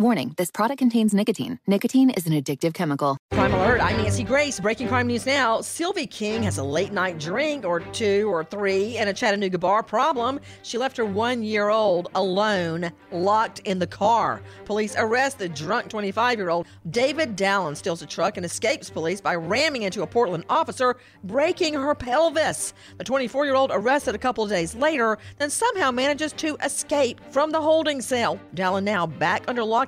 Warning this product contains nicotine. Nicotine is an addictive chemical. Crime Alert, I'm Nancy Grace. Breaking crime news now. Sylvie King has a late night drink or two or three and a Chattanooga bar problem. She left her one year old alone, locked in the car. Police arrest the drunk 25 year old. David Dallin steals a truck and escapes police by ramming into a Portland officer, breaking her pelvis. The 24 year old arrested a couple of days later, then somehow manages to escape from the holding cell. Dallin now back under lock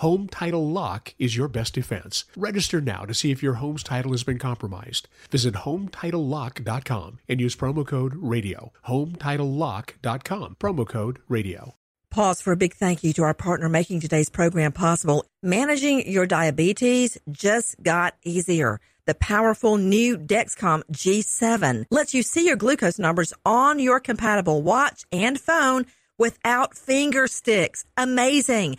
Home Title Lock is your best defense. Register now to see if your home's title has been compromised. Visit HometitleLock.com and use promo code RADIO. HometitleLock.com, promo code RADIO. Pause for a big thank you to our partner making today's program possible. Managing your diabetes just got easier. The powerful new Dexcom G7 lets you see your glucose numbers on your compatible watch and phone without finger sticks. Amazing.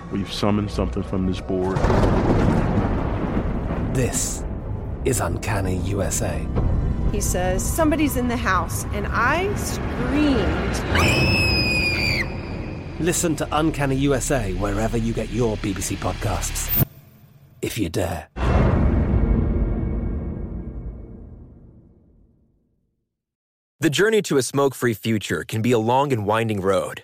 we've summoned something from this board. This is Uncanny USA. He says, Somebody's in the house, and I screamed. Listen to Uncanny USA wherever you get your BBC podcasts, if you dare. The journey to a smoke free future can be a long and winding road,